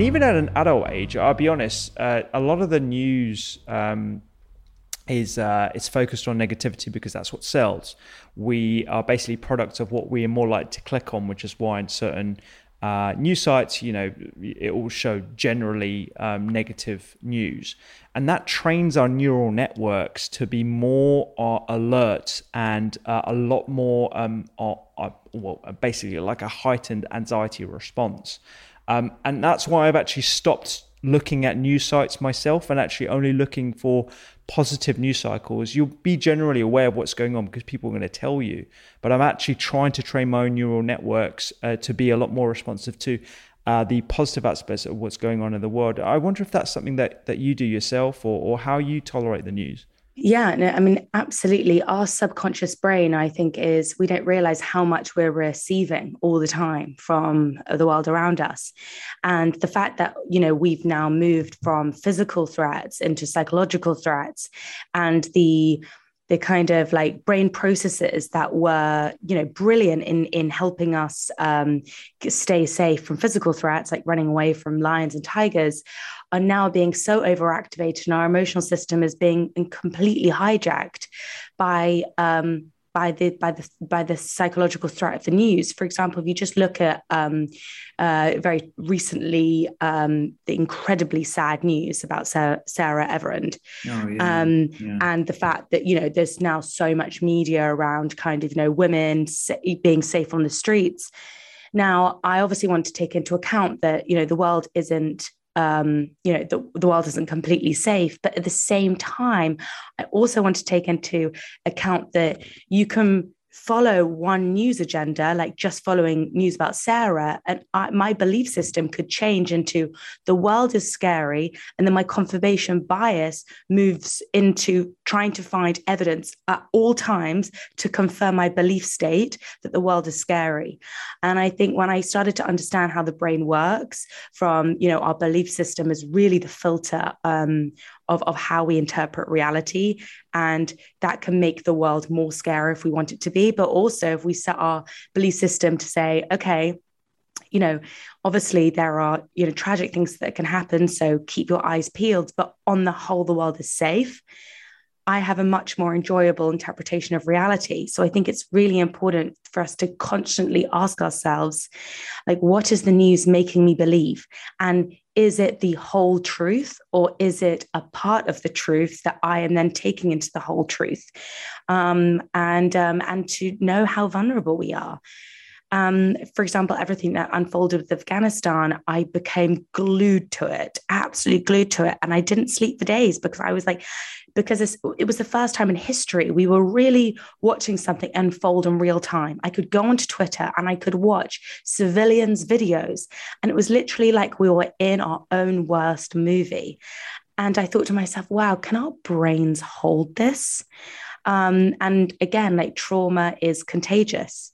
And even at an adult age, I'll be honest, uh, a lot of the news um, is uh, it's focused on negativity because that's what sells. We are basically products of what we are more likely to click on, which is why in certain uh, news sites, you know, it will show generally um, negative news, and that trains our neural networks to be more uh, alert and uh, a lot more, um, uh, uh, well, basically like a heightened anxiety response. Um, and that's why I've actually stopped looking at news sites myself and actually only looking for positive news cycles. You'll be generally aware of what's going on because people are going to tell you. But I'm actually trying to train my own neural networks uh, to be a lot more responsive to uh, the positive aspects of what's going on in the world. I wonder if that's something that, that you do yourself or, or how you tolerate the news. Yeah, no, I mean, absolutely. Our subconscious brain, I think, is we don't realize how much we're receiving all the time from the world around us. And the fact that, you know, we've now moved from physical threats into psychological threats and the the kind of like brain processes that were you know brilliant in in helping us um, stay safe from physical threats like running away from lions and tigers are now being so overactivated and our emotional system is being completely hijacked by um, by the by the by the psychological threat of the news. For example, if you just look at um, uh, very recently um, the incredibly sad news about Sarah, Sarah Everard, oh, yeah. Um, yeah. and the fact that you know there's now so much media around kind of you know women being safe on the streets. Now, I obviously want to take into account that you know the world isn't um, you know, the, the world isn't completely safe. But at the same time, I also want to take into account that you can follow one news agenda, like just following news about Sarah, and I, my belief system could change into the world is scary. And then my confirmation bias moves into trying to find evidence at all times to confirm my belief state that the world is scary. And I think when I started to understand how the brain works, from, you know, our belief system is really the filter um, of, of how we interpret reality. And that can make the world more scary if we want it to be. But also, if we set our belief system to say, okay, you know, obviously there are, you know, tragic things that can happen. So keep your eyes peeled. But on the whole, the world is safe. I have a much more enjoyable interpretation of reality. So I think it's really important for us to constantly ask ourselves, like, what is the news making me believe? And is it the whole truth or is it a part of the truth that I am then taking into the whole truth? Um, and um, and to know how vulnerable we are. Um, for example, everything that unfolded with Afghanistan, I became glued to it, absolutely glued to it. And I didn't sleep for days because I was like, because it was the first time in history we were really watching something unfold in real time. I could go onto Twitter and I could watch civilians' videos, and it was literally like we were in our own worst movie. And I thought to myself, wow, can our brains hold this? Um, and again, like trauma is contagious.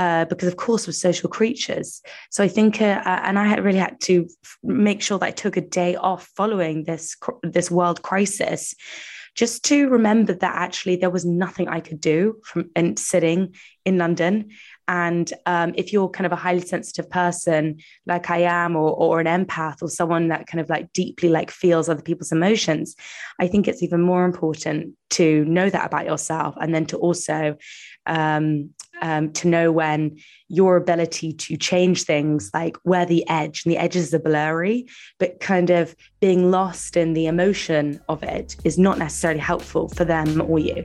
Uh, because of course we're social creatures. So I think, uh, uh and I had really had to make sure that I took a day off following this this world crisis, just to remember that actually there was nothing I could do from and sitting in London and um, if you're kind of a highly sensitive person, like I am, or, or an empath, or someone that kind of like deeply like feels other people's emotions, I think it's even more important to know that about yourself, and then to also um, um, to know when your ability to change things, like where the edge and the edges are blurry, but kind of being lost in the emotion of it is not necessarily helpful for them or you.